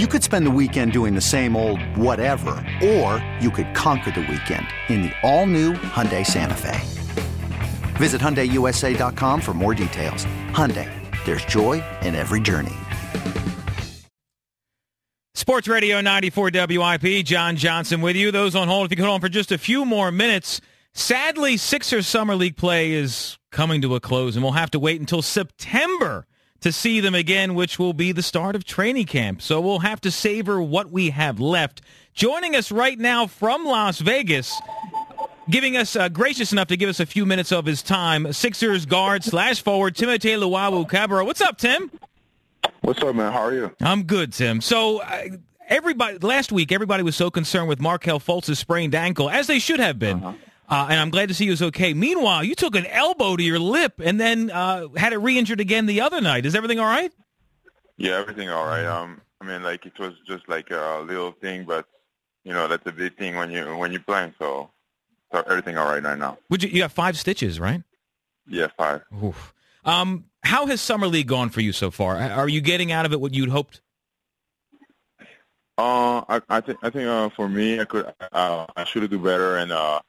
You could spend the weekend doing the same old whatever, or you could conquer the weekend in the all-new Hyundai Santa Fe. Visit HyundaiUSA.com for more details. Hyundai, there's joy in every journey. Sports Radio 94 WIP, John Johnson with you. Those on hold, if you could hold on for just a few more minutes. Sadly, Sixers Summer League play is coming to a close, and we'll have to wait until September to see them again, which will be the start of training camp. So we'll have to savor what we have left. Joining us right now from Las Vegas, giving us uh, gracious enough to give us a few minutes of his time, Sixers guard slash forward Timothé Luwawu-Cabarrot. What's up, Tim? What's up, man? How are you? I'm good, Tim. So. Uh, everybody last week, everybody was so concerned with Markelle Fultz's sprained ankle, as they should have been. Uh-huh. Uh, and I'm glad to see he was okay. Meanwhile, you took an elbow to your lip and then uh, had it re-injured again the other night. Is everything all right? Yeah, everything all right. Um, I mean, like it was just like a little thing, but you know that's a big thing when you when you're playing. So, so everything all right right now. Would you? You have five stitches, right? Yeah, five. Oof. Um, how has summer league gone for you so far? Are you getting out of it what you'd hoped? Uh, I, I think I think uh, for me, I could uh, I should have do better, and uh,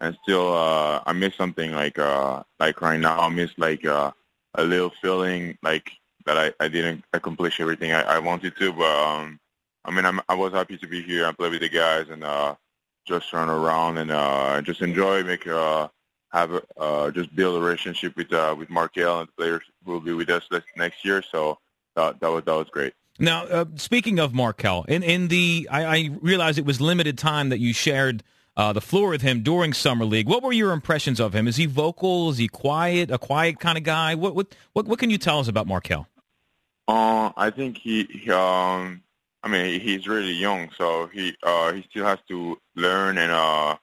and still uh, I miss something like uh, like right now I miss like uh, a little feeling like that I, I didn't accomplish everything I, I wanted to. But um, I mean I'm, I was happy to be here and play with the guys and uh, just run around and uh, just enjoy, make uh, have a, uh, just build a relationship with uh, with Markelle and the players who will be with us next year. So that, that was that was great. Now, uh, speaking of Markelle, in in the I, I realize it was limited time that you shared uh, the floor with him during summer league. What were your impressions of him? Is he vocal? Is he quiet? A quiet kind of guy? What what what, what can you tell us about Markelle? Uh, I think he, he um, I mean, he's really young, so he uh, he still has to learn and uh,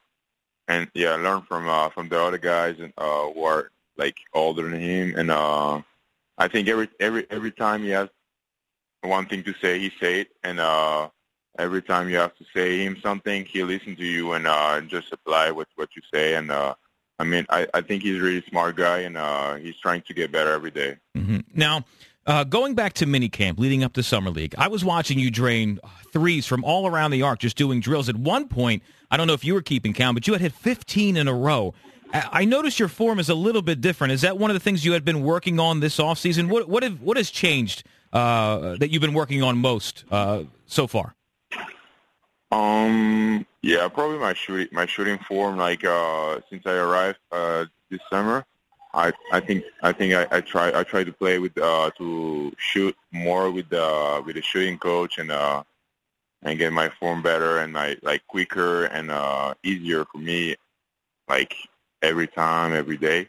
and yeah, learn from uh, from the other guys and uh, who are like older than him. And uh, I think every every every time he has one thing to say, he say it, and uh, every time you have to say him something, he'll listen to you and uh, just apply with what you say. And uh, I mean, I, I think he's a really smart guy, and uh, he's trying to get better every day. Mm-hmm. Now, uh, going back to minicamp leading up to summer league, I was watching you drain threes from all around the arc, just doing drills. At one point, I don't know if you were keeping count, but you had hit 15 in a row. I noticed your form is a little bit different. Is that one of the things you had been working on this offseason? What what have, what has changed uh, that you've been working on most uh, so far? Um, yeah, probably my shooting my shooting form. Like uh, since I arrived uh, this summer, I I think I think I, I try I try to play with uh, to shoot more with the with the shooting coach and uh, and get my form better and my like quicker and uh, easier for me, like every time, every day.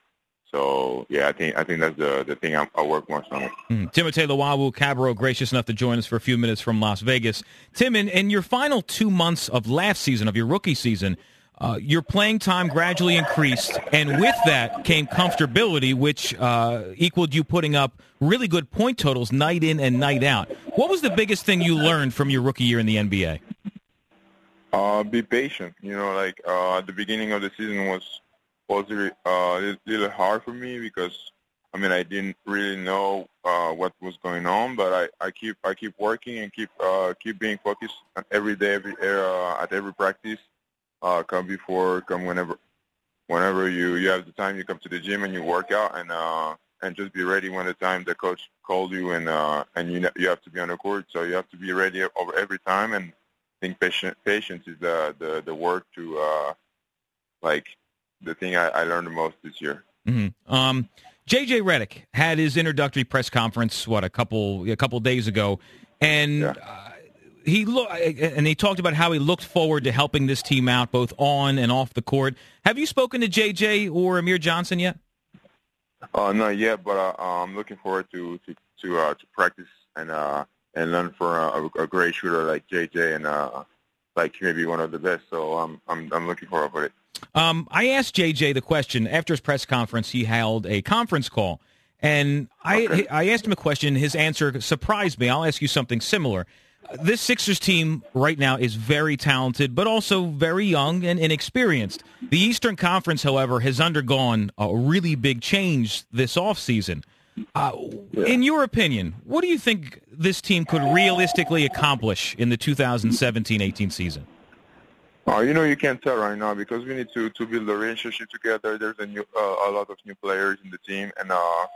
So yeah, I think I think that's the the thing I, I work most on. Mm. Timothé Luwawu-Cabarrot, gracious enough to join us for a few minutes from Las Vegas. Tim, in, in your final two months of last season, of your rookie season, uh, your playing time gradually increased, and with that came comfortability, which uh, equaled you putting up really good point totals night in and night out. What was the biggest thing you learned from your rookie year in the NBA? Uh, be patient. You know, like uh, at the beginning of the season was was uh, a little hard for me because I mean I didn't really know uh, what was going on, but I, I keep I keep working and keep uh, keep being focused every day, every uh, at every practice. Uh, come before, come whenever, whenever you you have the time, you come to the gym and you work out and uh, and just be ready when the time the coach called you and uh, and you you have to be on the court, so you have to be ready over every time and I think patient, patience is the the the word to uh, like the thing I, I learned the most this year. Mm-hmm. Um, JJ Redick had his introductory press conference what a couple a couple days ago, and yeah. uh, he look and he talked about how he looked forward to helping this team out both on and off the court. Have you spoken to JJ or Amir Johnson yet? Uh, not yet, but uh, I'm looking forward to to to, uh, to practice and uh, and learn from a, a, great shooter like JJ and uh, like maybe one of the best. So I'm I'm I'm looking forward to it. Um, I asked JJ the question after his press conference. He held a conference call, and I okay. I asked him a question. His answer surprised me. I'll ask you something similar. This Sixers team right now is very talented, but also very young and inexperienced. The Eastern Conference, however, has undergone a really big change this offseason. Uh, yeah. In your opinion, what do you think this team could realistically accomplish in the 2017-18 season? Oh, you know, you can't tell right now because we need to to build a relationship together. There's a new uh, a lot of new players in the team, and uh,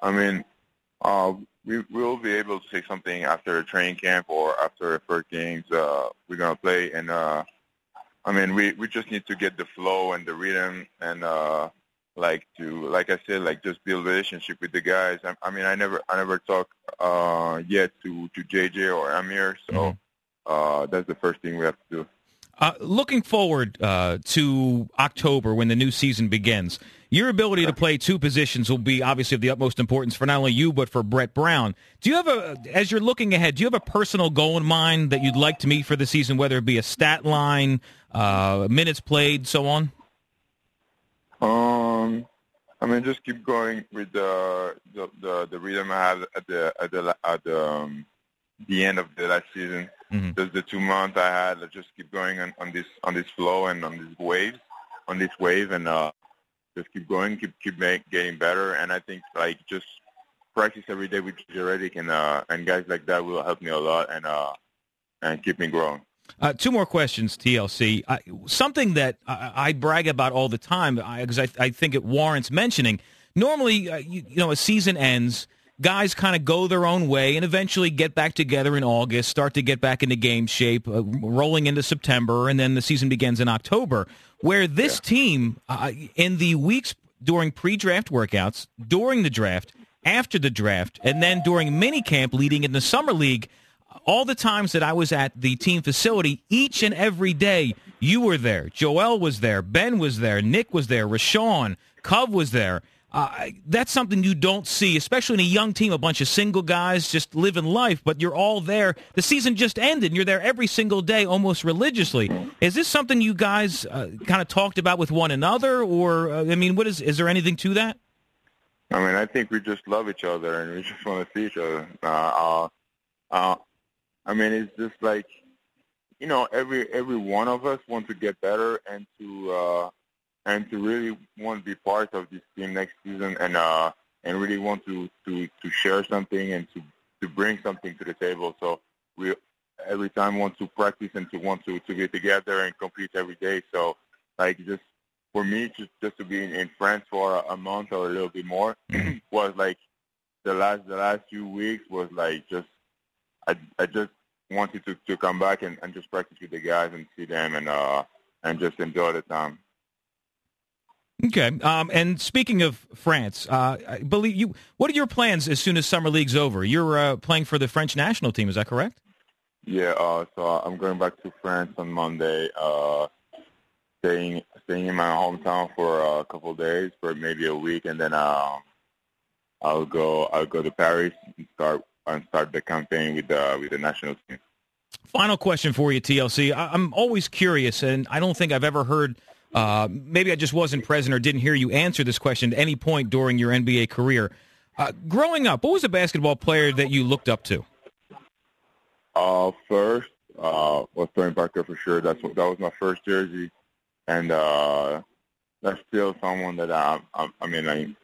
I mean, uh, we will be able to say something after a training camp or after first games uh, we're gonna play, and uh, I mean, we we just need to get the flow and the rhythm, and uh, like to like I said, like just build relationship with the guys. I, I mean, I never I never talk uh, yet to to JJ or Amir, so mm-hmm. uh, that's the first thing we have to do. Uh, looking forward uh, to October when the new season begins, your ability to play two positions will be obviously of the utmost importance for not only you but for Brett Brown. Do you have a, as you're looking ahead, do you have a personal goal in mind that you'd like to meet for the season, whether it be a stat line, uh, minutes played, so on? Um, I mean, just keep going with the the the, the rhythm I had at the at the at the, um, the end of the last season. Mm-hmm. Just the two months I had, I just keep going on, on this on this flow and on these waves, on this wave, and uh, just keep going, keep keep make, getting better. And I think like just practice every day with Redick and uh, and guys like that will help me a lot and uh, and keep me growing. Uh, two more questions, TLC. Uh, something that I, I, brag about all the time because I, I, I, think it warrants mentioning. Normally, uh, you, you know, a season ends guys kind of go their own way and eventually get back together in August, start to get back into game shape, uh, rolling into September, and then the season begins in October. Where this yeah. team, uh, in the weeks during pre-draft workouts, during the draft, after the draft, and then during mini camp leading in the summer league, all the times that I was at the team facility, each and every day, you were there. Joel was there. Ben was there. Nick was there. Richaun. Cov was there. Uh, that's something you don't see, especially in a young team, a bunch of single guys just living life, but you're all there. The season just ended, and you're there every single day, almost religiously. Is this something you guys uh, kind of talked about with one another, or uh, I mean, what is? Is there anything to that? I mean, I think we just love each other, and we just want to see each other. Uh, uh, uh, I mean, it's just like you know, every every one of us wants to get better and to and to really want to be part of this team next season and uh and really want to to to share something and to to bring something to the table. So we every time want to practice and to want to to be together and compete every day. So like just for me just just to be in, in France for a, a month or a little bit more was like the last the last few weeks was like just I I just wanted to to come back and, and just practice with the guys and see them and uh and just enjoy the time. Okay. Um, and speaking of France, uh, I believe you. What are your plans as soon as summer league's over? You're uh, playing for the French national team. Is that correct? Yeah. Uh, so I'm going back to France on Monday. Uh, staying staying in my hometown for a couple of days, for maybe a week, and then um, I'll go I'll go to Paris and start and start the campaign with the with the national team. Final question for you, TLC. I'm always curious, and I don't think I've ever heard uh, maybe I just wasn't present or didn't hear you answer this question at any point during your NBA career. Uh, growing up, what was a basketball player that you looked up to? Uh, first uh, was Tony Parker for sure. That's what that was my first jersey, and uh, that's still someone that I, I, I mean, I'm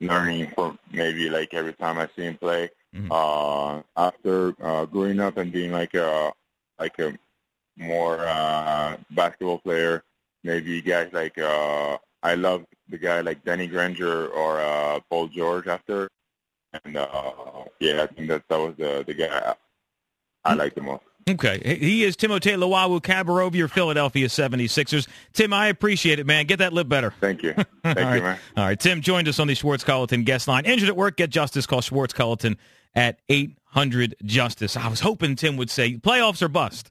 learning from maybe like every time I see him play. Mm-hmm. Uh, after uh, growing up and being like a like a more uh, basketball player, maybe guys like uh, I love the guy like Danny Granger or uh, Paul George after, and uh, yeah, I think that that was the the guy I, I like the most. Okay. He is Timothé Luwawu of your Philadelphia 76ers. Tim, I appreciate it, man. Get that lip better. Thank you. Thank you, right. man. All right. Tim joined us on the Swartz Culleton guest line. Injured at work, get justice. Call Swartz Culleton at 800 Justice. I was hoping Tim would say playoffs or bust.